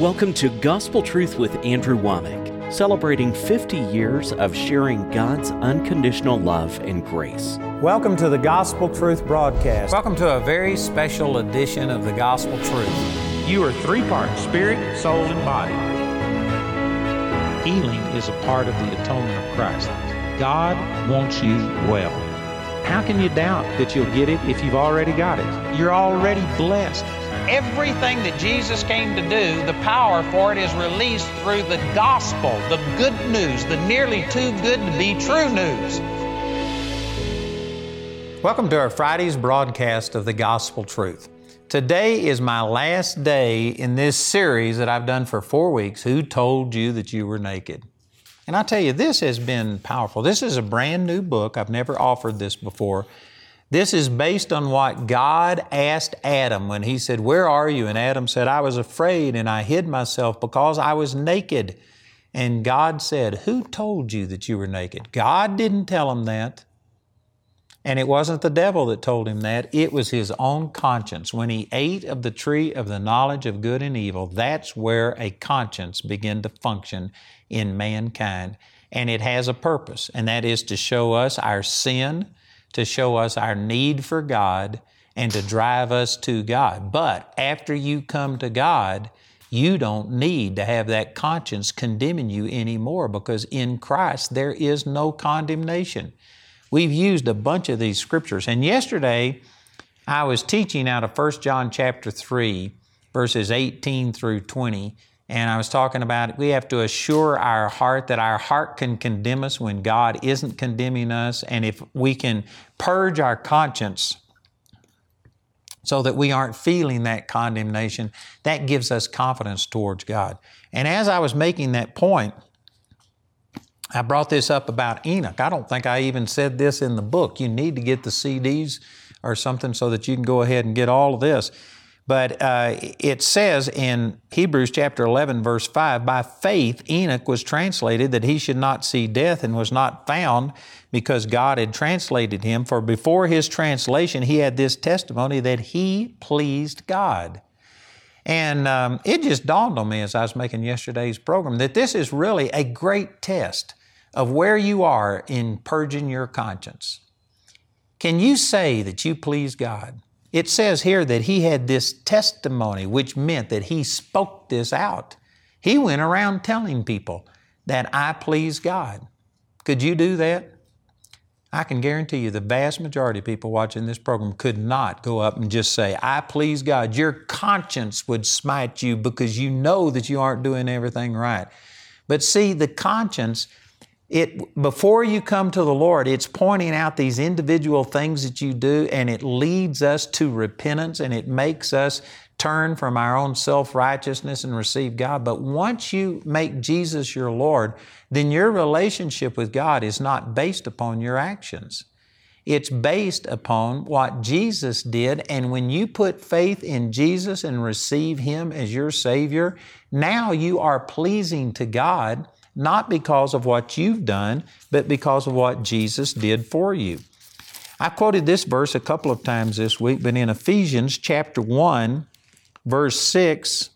Welcome to Gospel Truth with Andrew Wommack, celebrating 50 years of sharing God's unconditional love and grace. Welcome to the Gospel Truth broadcast. Welcome to a very special edition of the Gospel Truth. You are three parts spirit, soul, and body. Healing is a part of the atonement of Christ. God wants you well. How can you doubt that you'll get it if you've already got it? You're already blessed. Everything that Jesus came to do, the power for it is released through the gospel, the good news, the nearly too good to be true news. Welcome to our Friday's broadcast of the Gospel Truth. Today is my last day in this series that I've done for four weeks. Who told you that you were naked? And I tell you, this has been powerful. This is a brand new book. I've never offered this before. This is based on what God asked Adam when he said, Where are you? And Adam said, I was afraid and I hid myself because I was naked. And God said, Who told you that you were naked? God didn't tell him that. And it wasn't the devil that told him that, it was his own conscience. When he ate of the tree of the knowledge of good and evil, that's where a conscience began to function in mankind. And it has a purpose, and that is to show us our sin to show us our need for God and to drive us to God. But after you come to God, you don't need to have that conscience condemning you anymore because in Christ there is no condemnation. We've used a bunch of these scriptures. And yesterday I was teaching out of 1 John chapter 3, verses 18 through 20. And I was talking about we have to assure our heart that our heart can condemn us when God isn't condemning us. And if we can purge our conscience so that we aren't feeling that condemnation, that gives us confidence towards God. And as I was making that point, I brought this up about Enoch. I don't think I even said this in the book. You need to get the CDs or something so that you can go ahead and get all of this. But uh, it says in Hebrews chapter 11, verse 5, by faith Enoch was translated that he should not see death and was not found because God had translated him. For before his translation, he had this testimony that he pleased God. And um, it just dawned on me as I was making yesterday's program that this is really a great test of where you are in purging your conscience. Can you say that you please God? It says here that he had this testimony, which meant that he spoke this out. He went around telling people that I please God. Could you do that? I can guarantee you the vast majority of people watching this program could not go up and just say, I please God. Your conscience would smite you because you know that you aren't doing everything right. But see, the conscience it before you come to the Lord, it's pointing out these individual things that you do, and it leads us to repentance and it makes us turn from our own self righteousness and receive God. But once you make Jesus your Lord, then your relationship with God is not based upon your actions. It's based upon what Jesus did. And when you put faith in Jesus and receive Him as your Savior, now you are pleasing to God not because of what you've done, but because of what Jesus did for you. I quoted this verse a couple of times this week, but in Ephesians chapter 1, verse 6,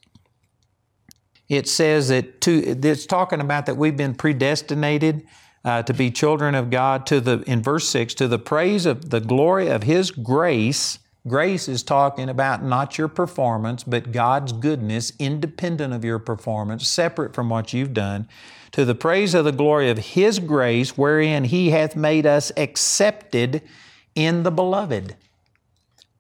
it says that to, it's talking about that we've been predestinated uh, to be children of God to the, in verse 6, to the praise of the glory of His grace. Grace is talking about not your performance, but God's goodness, independent of your performance, separate from what you've done to the praise of the glory of His grace, wherein He hath made us accepted in the beloved.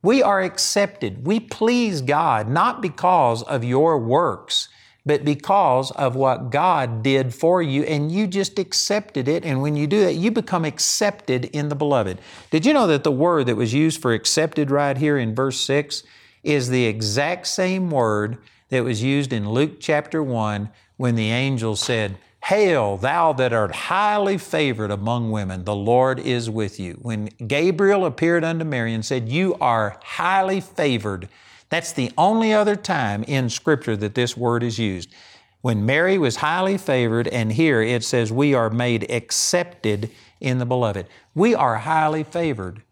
We are accepted. We please God not because of your works, but because of what God did for you, and you just accepted it. And when you do that, you become accepted in the beloved. Did you know that the word that was used for accepted right here in verse 6 is the exact same word that was used in Luke chapter 1 when the angel said, Hail, thou that art highly favored among women, the Lord is with you. When Gabriel appeared unto Mary and said, You are highly favored, that's the only other time in Scripture that this word is used. When Mary was highly favored, and here it says, We are made accepted in the beloved. We are highly favored.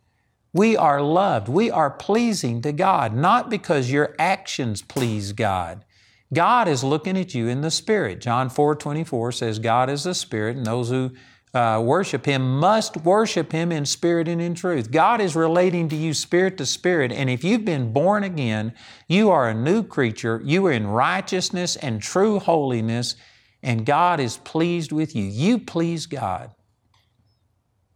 We are loved. We are pleasing to God, not because your actions please God, God is looking at you in the Spirit. John 4 24 says, God is the Spirit, and those who uh, worship Him must worship Him in spirit and in truth. God is relating to you spirit to spirit, and if you've been born again, you are a new creature. You are in righteousness and true holiness, and God is pleased with you. You please God.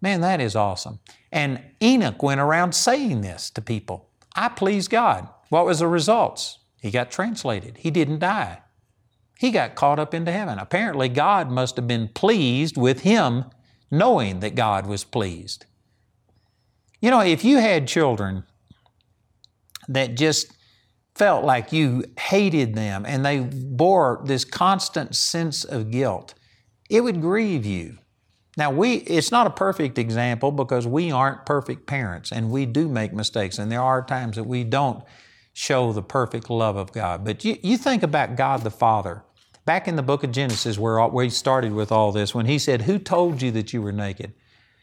Man, that is awesome. And Enoch went around saying this to people I please God. What was the results? He got translated. He didn't die. He got caught up into heaven. Apparently, God must have been pleased with him knowing that God was pleased. You know, if you had children that just felt like you hated them and they bore this constant sense of guilt, it would grieve you. Now, we, it's not a perfect example because we aren't perfect parents and we do make mistakes, and there are times that we don't show the perfect love of God. But you, you think about God the Father. Back in the book of Genesis, where we started with all this, when He said, Who told you that you were naked?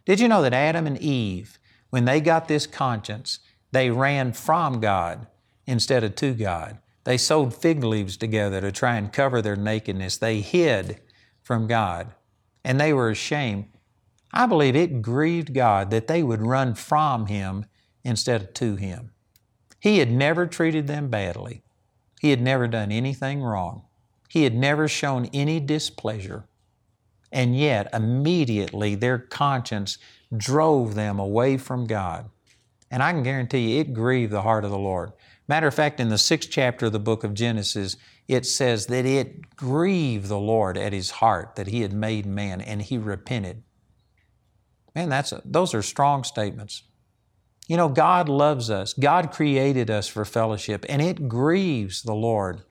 Did you know that Adam and Eve, when they got this conscience, they ran from God instead of to God? They sewed fig leaves together to try and cover their nakedness. They hid from God and they were ashamed. I believe it grieved God that they would run from Him instead of to Him. He had never treated them badly. He had never done anything wrong. He had never shown any displeasure. And yet, immediately, their conscience drove them away from God. And I can guarantee you, it grieved the heart of the Lord. Matter of fact, in the sixth chapter of the book of Genesis, it says that it grieved the Lord at his heart that he had made man and he repented. Man, that's a, those are strong statements. You know, God loves us. God created us for fellowship, and it grieves the Lord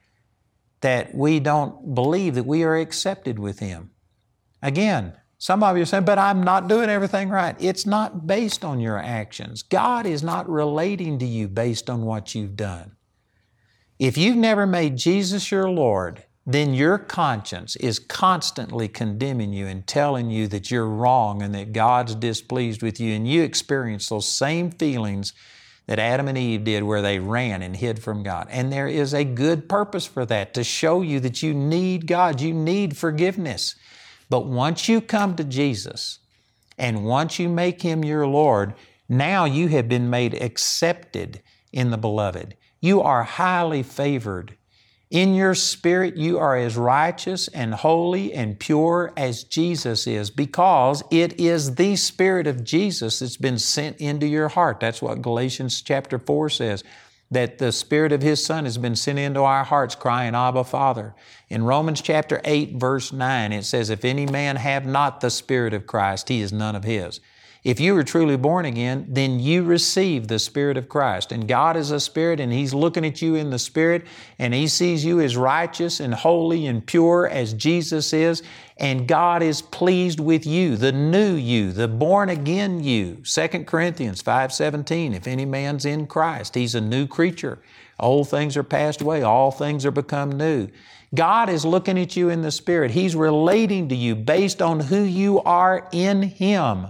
that we don't believe that we are accepted with Him. Again, some of you are saying, but I'm not doing everything right. It's not based on your actions. God is not relating to you based on what you've done. If you've never made Jesus your Lord, then your conscience is constantly condemning you and telling you that you're wrong and that God's displeased with you. And you experience those same feelings that Adam and Eve did, where they ran and hid from God. And there is a good purpose for that to show you that you need God, you need forgiveness. But once you come to Jesus and once you make Him your Lord, now you have been made accepted in the Beloved. You are highly favored in your spirit, you are as righteous and holy and pure as Jesus is because it is the Spirit of Jesus that's been sent into your heart. That's what Galatians chapter 4 says, that the Spirit of His Son has been sent into our hearts, crying, Abba, Father. In Romans chapter 8, verse 9, it says, If any man have not the Spirit of Christ, he is none of His. If you are truly born again, then you receive the Spirit of Christ. And God is a Spirit, and He's looking at you in the Spirit, and He sees you as righteous and holy and pure as Jesus is. And God is pleased with you, the new you, the born again you. 2 Corinthians 5:17, if any man's in Christ, he's a new creature. Old things are passed away, all things are become new. God is looking at you in the Spirit. He's relating to you based on who you are in Him.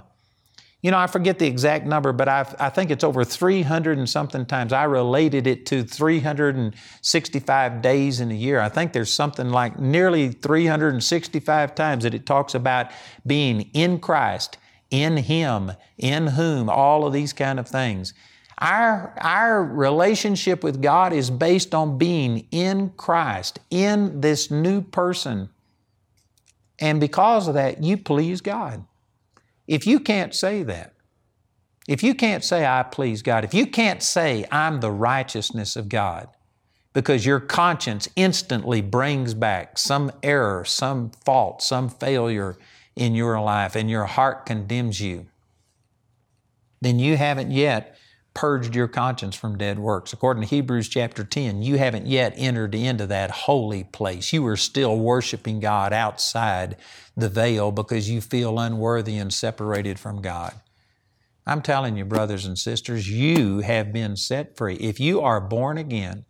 You know, I forget the exact number, but I've, i think it's over 300 and something times. I related it to 365 days in a year. I think there's something like nearly 365 times that it talks about being in Christ, in Him, in whom, all of these kind of things. Our, our relationship with God is based on being in Christ, in this new person. And because of that, you please God. If you can't say that, if you can't say, I please God, if you can't say, I'm the righteousness of God, because your conscience instantly brings back some error, some fault, some failure in your life, and your heart condemns you, then you haven't yet purged your conscience from dead works. According to Hebrews chapter 10, you haven't yet entered into that holy place. You are still worshiping God outside the veil because you feel unworthy and separated from God. I'm telling you, brothers and sisters, you have been set free. If you are born again,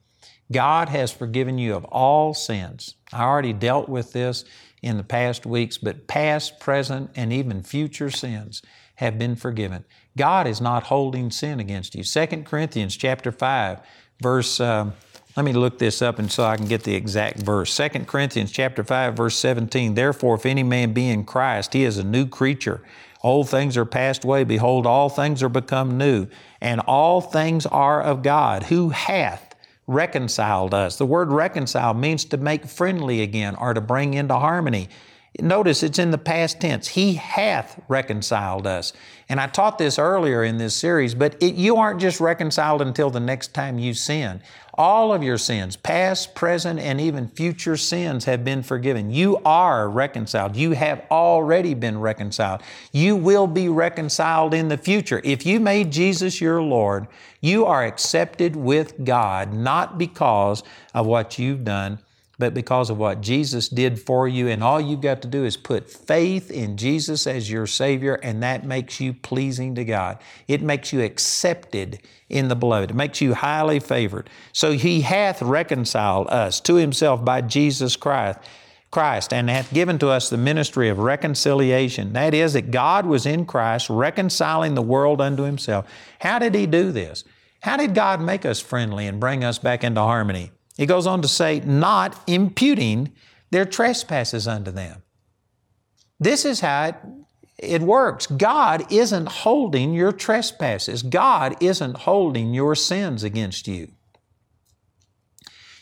God has forgiven you of all sins. I already dealt with this in the past weeks, but past, present, and even future sins have been forgiven. God is not holding sin against you. 2 Corinthians chapter 5, verse uh, Let me look this up and so I can get the exact verse. 2 Corinthians chapter 5 verse 17. Therefore if any man be in Christ, he is a new creature. Old things are passed away. Behold, all things are become new. And all things are of God, who hath reconciled us. The word reconcile means to make friendly again or to bring into harmony. Notice it's in the past tense. He hath reconciled us. And I taught this earlier in this series, but it, you aren't just reconciled until the next time you sin. All of your sins, past, present, and even future sins, have been forgiven. You are reconciled. You have already been reconciled. You will be reconciled in the future. If you made Jesus your Lord, you are accepted with God, not because of what you've done, but because of what Jesus did for you. And all you've got to do is put faith in Jesus as your Savior, and that makes you pleasing to God. It makes you accepted in the beloved. It makes you highly favored. So He hath reconciled us to Himself by Jesus Christ. Christ and hath given to us the ministry of reconciliation. That is, that God was in Christ reconciling the world unto Himself. How did He do this? How did God make us friendly and bring us back into harmony? He goes on to say, not imputing their trespasses unto them. This is how it, it works. God isn't holding your trespasses, God isn't holding your sins against you.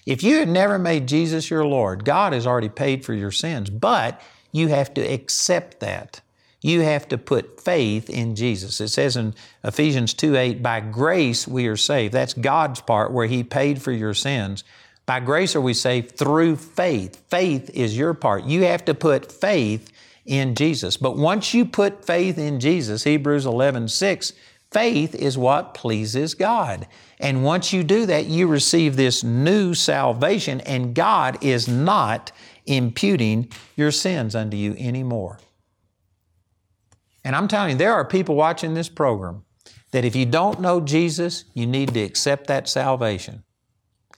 If you had never made Jesus your Lord, God has already paid for your sins, but you have to accept that. You have to put faith in Jesus. It says in Ephesians 2 8, by grace we are saved. That's God's part where He paid for your sins. By grace are we saved through faith. Faith is your part. You have to put faith in Jesus. But once you put faith in Jesus, Hebrews 11 6, faith is what pleases God. And once you do that, you receive this new salvation, and God is not imputing your sins unto you anymore. And I'm telling you, there are people watching this program that if you don't know Jesus, you need to accept that salvation.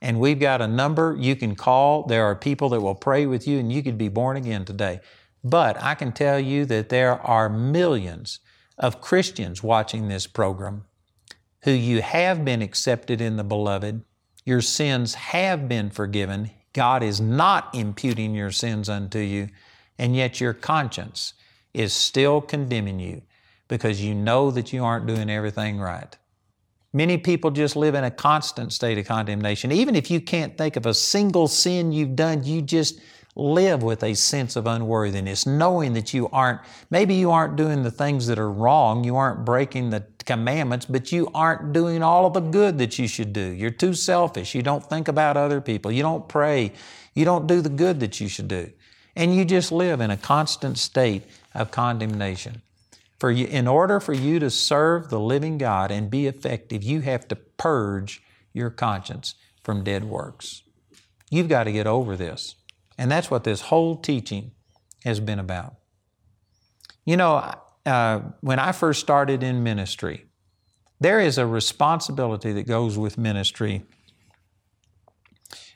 And we've got a number you can call. There are people that will pray with you, and you could be born again today. But I can tell you that there are millions of Christians watching this program who you have been accepted in the beloved. Your sins have been forgiven. God is not imputing your sins unto you, and yet your conscience is still condemning you because you know that you aren't doing everything right. Many people just live in a constant state of condemnation. Even if you can't think of a single sin you've done, you just live with a sense of unworthiness, knowing that you aren't, maybe you aren't doing the things that are wrong, you aren't breaking the commandments, but you aren't doing all of the good that you should do. You're too selfish. You don't think about other people. You don't pray. You don't do the good that you should do. And you just live in a constant state of condemnation. For you, in order for you to serve the living God and be effective, you have to purge your conscience from dead works. You've got to get over this. And that's what this whole teaching has been about. You know, uh, when I first started in ministry, there is a responsibility that goes with ministry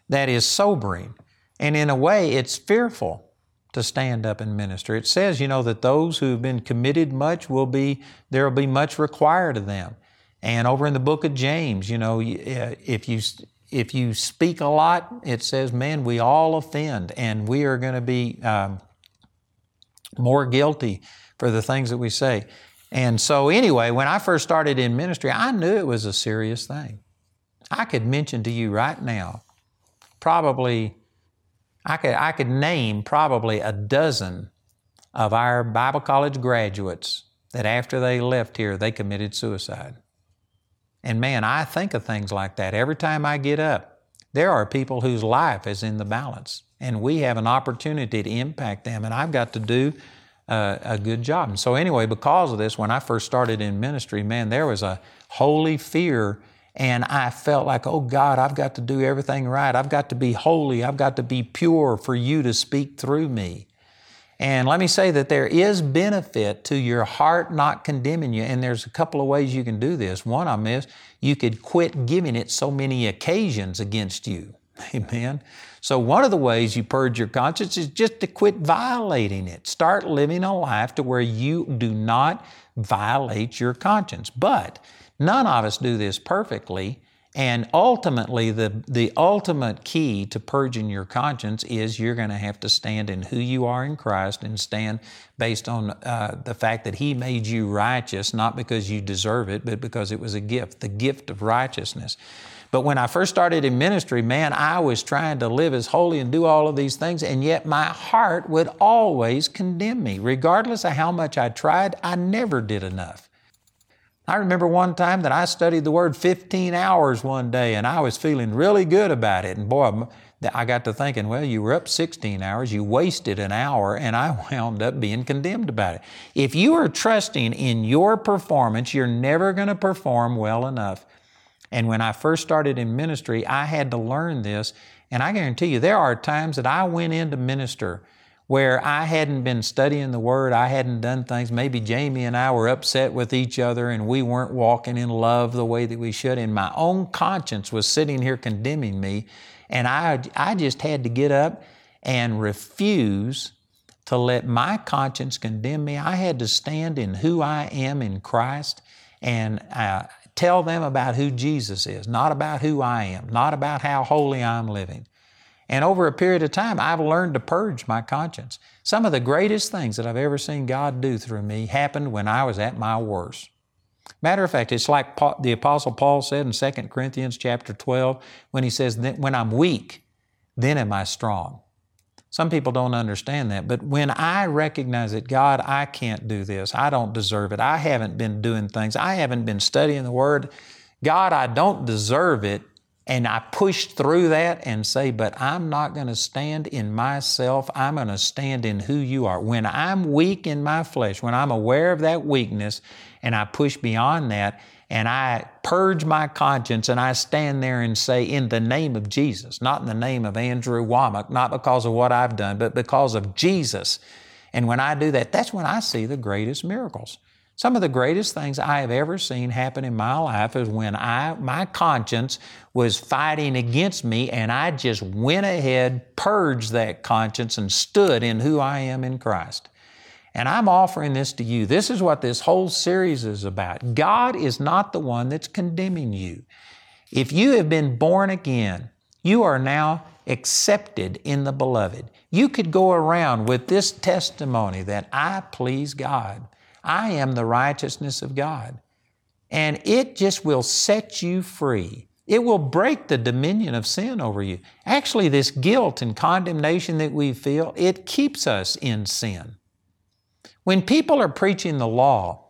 that is sobering. And in a way, it's fearful to stand up and minister. It says, you know, that those who have been committed much will be, there will be much required of them. And over in the book of James, you know, uh, if you, if you speak a lot, it says, man, we all offend and we are going to be um, more guilty for the things that we say. And so, anyway, when I first started in ministry, I knew it was a serious thing. I could mention to you right now, probably I could, I could name probably a dozen of our Bible college graduates that after they left here, they committed suicide. And man, I think of things like that every time I get up. There are people whose life is in the balance, and we have an opportunity to impact them, and I've got to do uh, a good job. And so, anyway, because of this, when I first started in ministry, man, there was a holy fear and I felt like, oh God, I've got to do everything right. I've got to be holy. I've got to be pure for you to speak through me. And let me say that there is benefit to your heart not condemning you. And there's a couple of ways you can do this. One of them is you could quit giving it so many occasions against you. Amen. So, one of the ways you purge your conscience is just to quit violating it. Start living a life to where you do not violate your conscience. But None of us do this perfectly, And ultimately, the, the ultimate key to purging your conscience is you're going to have to stand in who you are in Christ and stand based on uh, the fact that He made you righteous, not because you deserve it, but because it was a gift, the gift of righteousness. But when I first started in ministry, man, I was trying to live as holy and do all of these things, and yet my heart would always condemn me. Regardless of how much I tried, I never did enough. I remember one time that I studied the Word 15 hours one day and I was feeling really good about it. And boy, I got to thinking, well, you were up 16 hours, you wasted an hour, and I wound up being condemned about it. If you are trusting in your performance, you're never going to perform well enough. And when I first started in ministry, I had to learn this. And I guarantee you, there are times that I went in to minister where I hadn't been studying the Word, I hadn't done things. Maybe Jamie and I were upset with each other and we weren't walking in love the way that we should. And my own conscience was sitting here condemning me. And I, I just had to get up and refuse to let my conscience condemn me. I had to stand in who I am in Christ and uh, tell them about who Jesus is, not about who I am, not about how holy I'm living. And over a period of time, I've learned to purge my conscience. Some of the greatest things that I've ever seen God do through me happened when I was at my worst. Matter of fact, it's like the Apostle Paul said in 2 Corinthians chapter 12 when he says, When I'm weak, then am I strong. Some people don't understand that, but when I recognize that, God, I can't do this, I don't deserve it, I haven't been doing things, I haven't been studying the Word, God, I don't deserve it, and I push through that and say, but I'm not going to stand in myself. I'm going to stand in who you are. When I'm weak in my flesh, when I'm aware of that weakness and I push beyond that and I purge my conscience and I stand there and say, in the name of Jesus, not in the name of Andrew Wommack, not because of what I've done, but because of Jesus. And when I do that, that's when I see the greatest miracles. Some of the greatest things I have ever seen happen in my life is when I, my conscience was fighting against me and I just went ahead, purged that conscience and stood in who I am in Christ. And I'm offering this to you. This is what this whole series is about. God is not the one that's condemning you. If you have been born again, you are now accepted in the beloved. You could go around with this testimony that I please God. I am the righteousness of God. And it just will set you free. It will break the dominion of sin over you. Actually, this guilt and condemnation that we feel, it keeps us in sin. When people are preaching the law,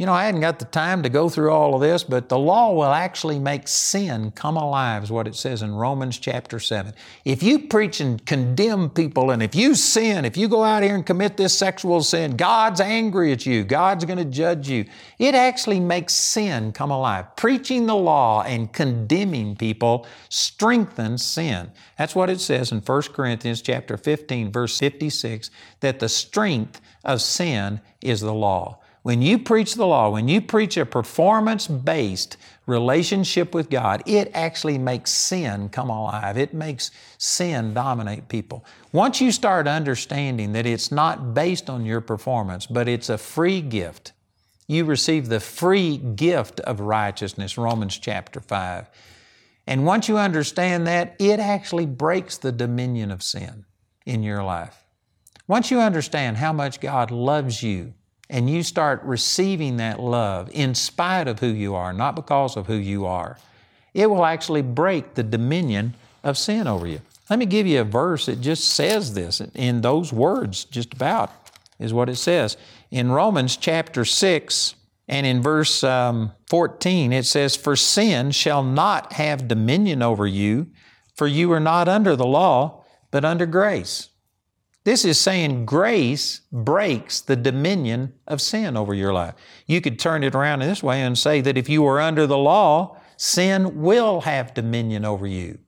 you know, I hadn't got the time to go through all of this, but the law will actually make sin come alive, is what it says in Romans chapter 7. If you preach and condemn people, and if you sin, if you go out here and commit this sexual sin, God's angry at you, God's going to judge you. It actually makes sin come alive. Preaching the law and condemning people strengthens sin. That's what it says in 1 Corinthians chapter 15, verse 56, that the strength of sin is the law. When you preach the law, when you preach a performance based relationship with God, it actually makes sin come alive. It makes sin dominate people. Once you start understanding that it's not based on your performance, but it's a free gift, you receive the free gift of righteousness, Romans chapter 5. And once you understand that, it actually breaks the dominion of sin in your life. Once you understand how much God loves you, and you start receiving that love in spite of who you are, not because of who you are, it will actually break the dominion of sin over you. Let me give you a verse that just says this in those words, just about, is what it says. In Romans chapter 6 and in verse um, 14, it says, For sin shall not have dominion over you, for you are not under the law, but under grace. This is saying grace breaks the dominion of sin over your life. You could turn it around in this way and say that if you were under the law, sin will have dominion over you.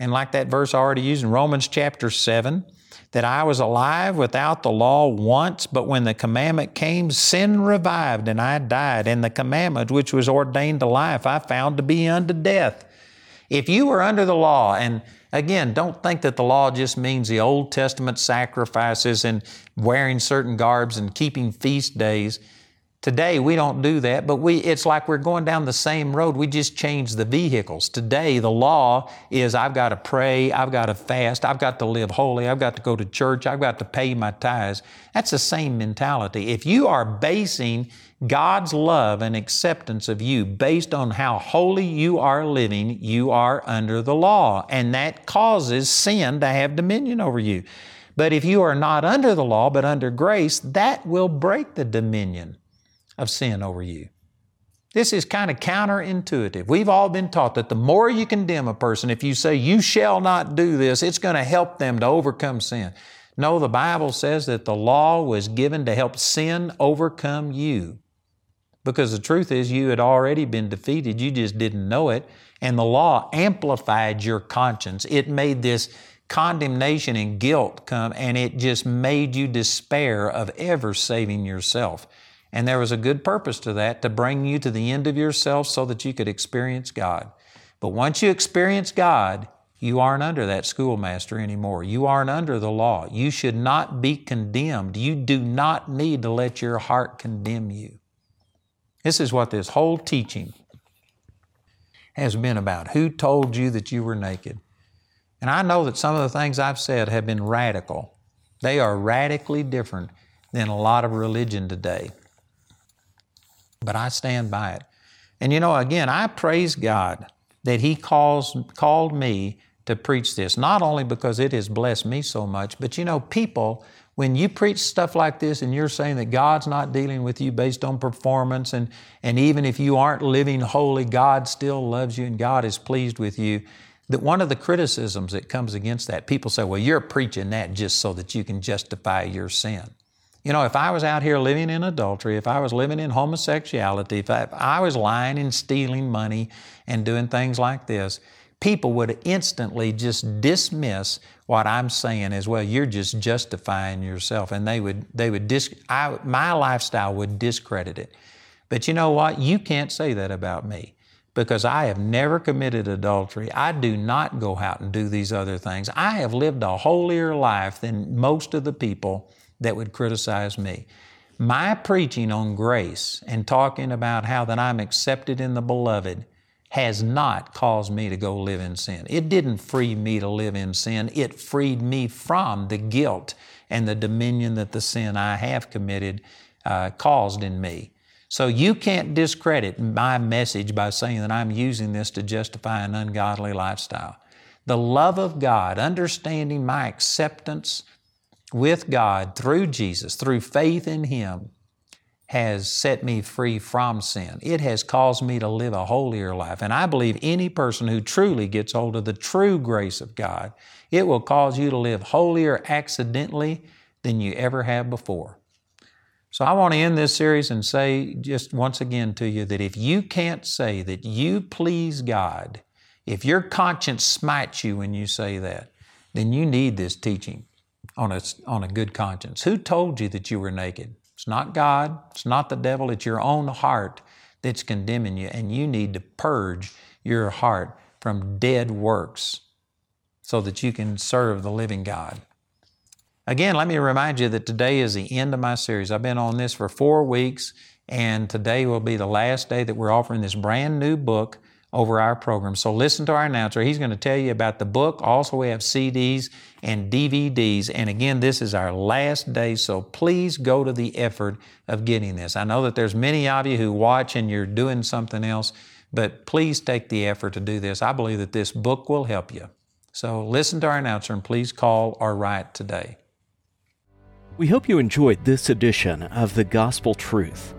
And like that verse I already used in Romans chapter 7, that I was alive without the law once, but when the commandment came, sin revived and I died. And the commandment which was ordained to life, I found to be unto death. If you were under the law and Again, don't think that the law just means the Old Testament sacrifices and wearing certain garbs and keeping feast days. Today we don't do that, but we it's like we're going down the same road. We just change the vehicles. Today the law is I've got to pray, I've got to fast, I've got to live holy, I've got to go to church, I've got to pay my tithes. That's the same mentality. If you are basing God's love and acceptance of you based on how holy you are living, you are under the law, and that causes sin to have dominion over you. But if you are not under the law but under grace, that will break the dominion of sin over you. This is kind of counterintuitive. We've all been taught that the more you condemn a person, if you say, you shall not do this, it's going to help them to overcome sin. No, the Bible says that the law was given to help sin overcome you. Because the truth is, you had already been defeated, you just didn't know it. And the law amplified your conscience. It made this condemnation and guilt come, and it just made you despair of ever saving yourself. And there was a good purpose to that, to bring you to the end of yourself so that you could experience God. But once you experience God, you aren't under that schoolmaster anymore. You aren't under the law. You should not be condemned. You do not need to let your heart condemn you. This is what this whole teaching has been about. Who told you that you were naked? And I know that some of the things I've said have been radical. They are radically different than a lot of religion today but I stand by it. And you know, again, I praise God that He calls, called me to preach this, not only because it has blessed me so much, but you know, people, when you preach stuff like this and you're saying that God's not dealing with you based on performance, and, and even if you aren't living holy, God still loves you and God is pleased with you, that one of the criticisms that comes against that, people say, well, you're preaching that just so that you can justify your sin. You know, if I was out here living in adultery, if I was living in homosexuality, if I, if I was lying and stealing money and doing things like this, people would instantly just dismiss what I'm saying as well. You're just justifying yourself, and they would they would dis. I, my lifestyle would discredit it. But you know what? You can't say that about me because I have never committed adultery. I do not go out and do these other things. I have lived a holier life than most of the people that would criticize me. My preaching on grace and talking about how that I'm accepted in the beloved has not caused me to go live in sin. It didn't free me to live in sin. It freed me from the guilt and the dominion that the sin I have committed uh, caused in me. So you can't discredit my message by saying that I'm using this to justify an ungodly lifestyle. The love of God, understanding my acceptance with God through Jesus, through faith in Him, has set me free from sin. It has caused me to live a holier life. And I believe any person who truly gets hold of the true grace of God, it will cause you to live holier accidentally than you ever have before. So I want to end this series and say just once again to you that if you can't say that you please God, if your conscience smites you when you say that, then you need this teaching on a, on a good conscience. Who told you that you were naked? It's not God, it's not the devil, it's your own heart that's condemning you, and you need to purge your heart from dead works so that you can serve the living God. Again, let me remind you that today is the end of my series. I've been on this for four weeks, and today will be the last day that we're offering this brand new book over our program. So listen to our announcer. He's going to tell you about the book. Also, we have CDs and DVDs. And again, this is our last day, so please go to the effort of getting this. I know that there's many of you who watch and you're doing something else, but please take the effort to do this. I believe that this book will help you. So listen to our announcer and please call or write today. We hope you enjoyed this edition of The Gospel Truth.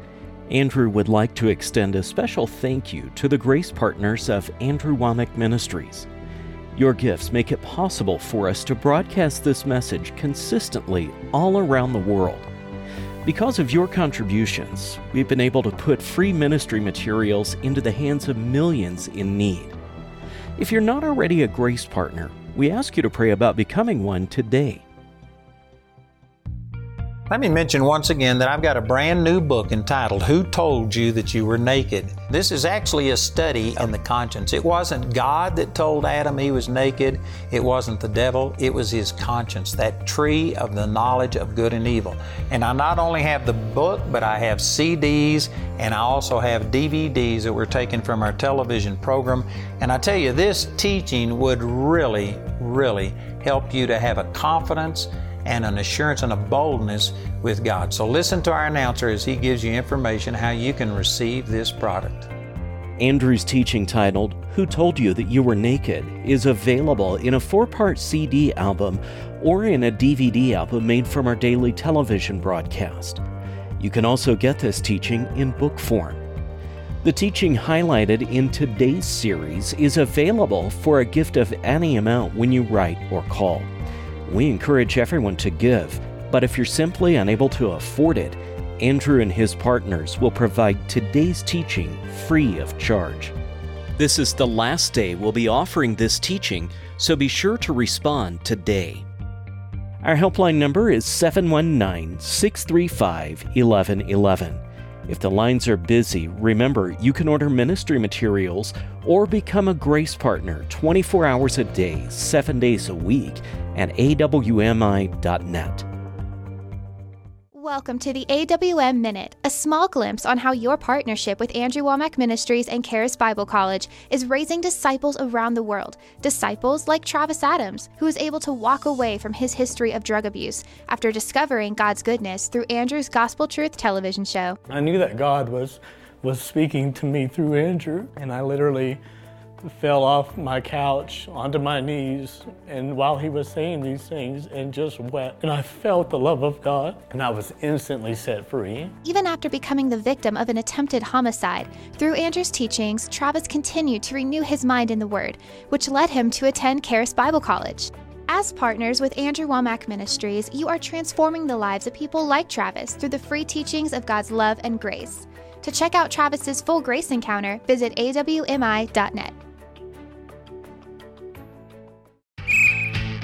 Andrew would like to extend a special thank you to the grace partners of Andrew Wommack Ministries. Your gifts make it possible for us to broadcast this message consistently all around the world. Because of your contributions, we've been able to put free ministry materials into the hands of millions in need. If you're not already a grace partner, we ask you to pray about becoming one today. Let me mention once again that I've got a brand new book entitled Who Told You That You Were Naked? This is actually a study on the conscience. It wasn't God that told Adam he was naked, it wasn't the devil, it was his conscience, that tree of the knowledge of good and evil. And I not only have the book, but I have CDs and I also have DVDs that were taken from our television program. And I tell you, this teaching would really, really help you to have a confidence and an assurance and a boldness with God. So listen to our announcer as he gives you information how you can receive this product. Andrew's teaching titled Who Told You That You Were Naked is available in a four part CD album or in a DVD album made from our daily television broadcast. You can also get this teaching in book form. The teaching highlighted in today's series is available for a gift of any amount when you write or call. We encourage everyone to give, but if you're simply unable to afford it, Andrew and his partners will provide today's teaching free of charge. This is the last day we'll be offering this teaching, so be sure to respond today. Our helpline number is 719 635 1111. If the lines are busy, remember you can order ministry materials or become a grace partner 24 hours a day, 7 days a week at awmi.net. Welcome to the AWM Minute, a small glimpse on how your partnership with Andrew Wommack Ministries and Charis Bible College is raising disciples around the world. Disciples like Travis Adams, who is able to walk away from his history of drug abuse after discovering God's goodness through Andrew's Gospel Truth television show. I knew that God was was speaking to me through Andrew, and I literally fell off my couch onto my knees and while he was saying these things and just wept and I felt the love of God and I was instantly set free. Even after becoming the victim of an attempted homicide, through Andrew's teachings, Travis continued to renew his mind in the Word, which led him to attend Charis Bible College. As partners with Andrew Wommack Ministries, you are transforming the lives of people like Travis through the free teachings of God's love and grace. To check out Travis's full grace encounter, visit awmi.net.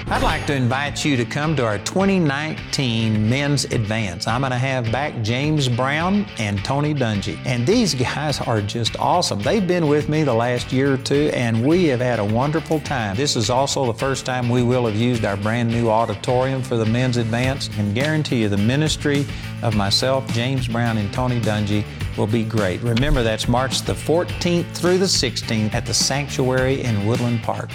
I'd like to invite you to come to our 2019 Men's Advance. I'm going to have back James Brown and Tony Dungy. And these guys are just awesome. They've been with me the last year or two, and we have had a wonderful time. This is also the first time we will have used our brand new auditorium for the Men's Advance, and guarantee you the ministry of myself, James Brown, and Tony Dungy will be great. Remember, that's March the 14th through the 16th at the Sanctuary in Woodland Park.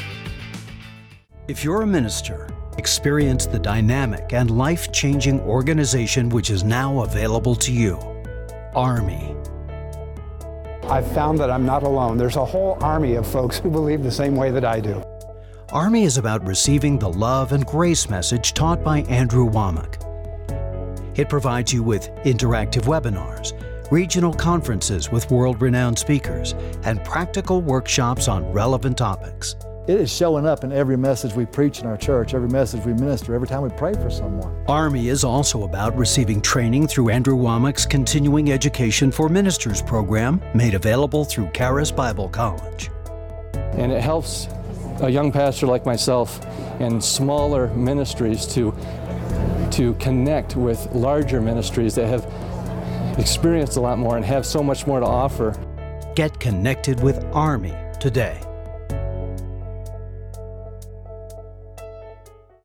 If you're a minister, experience the dynamic and life changing organization which is now available to you Army. I've found that I'm not alone. There's a whole army of folks who believe the same way that I do. Army is about receiving the love and grace message taught by Andrew Wommack. It provides you with interactive webinars, regional conferences with world renowned speakers, and practical workshops on relevant topics. It is showing up in every message we preach in our church, every message we minister, every time we pray for someone. Army is also about receiving training through Andrew Wommack's Continuing Education for Ministers program, made available through Charis Bible College. And it helps a young pastor like myself and smaller ministries to, to connect with larger ministries that have experienced a lot more and have so much more to offer. Get connected with Army today.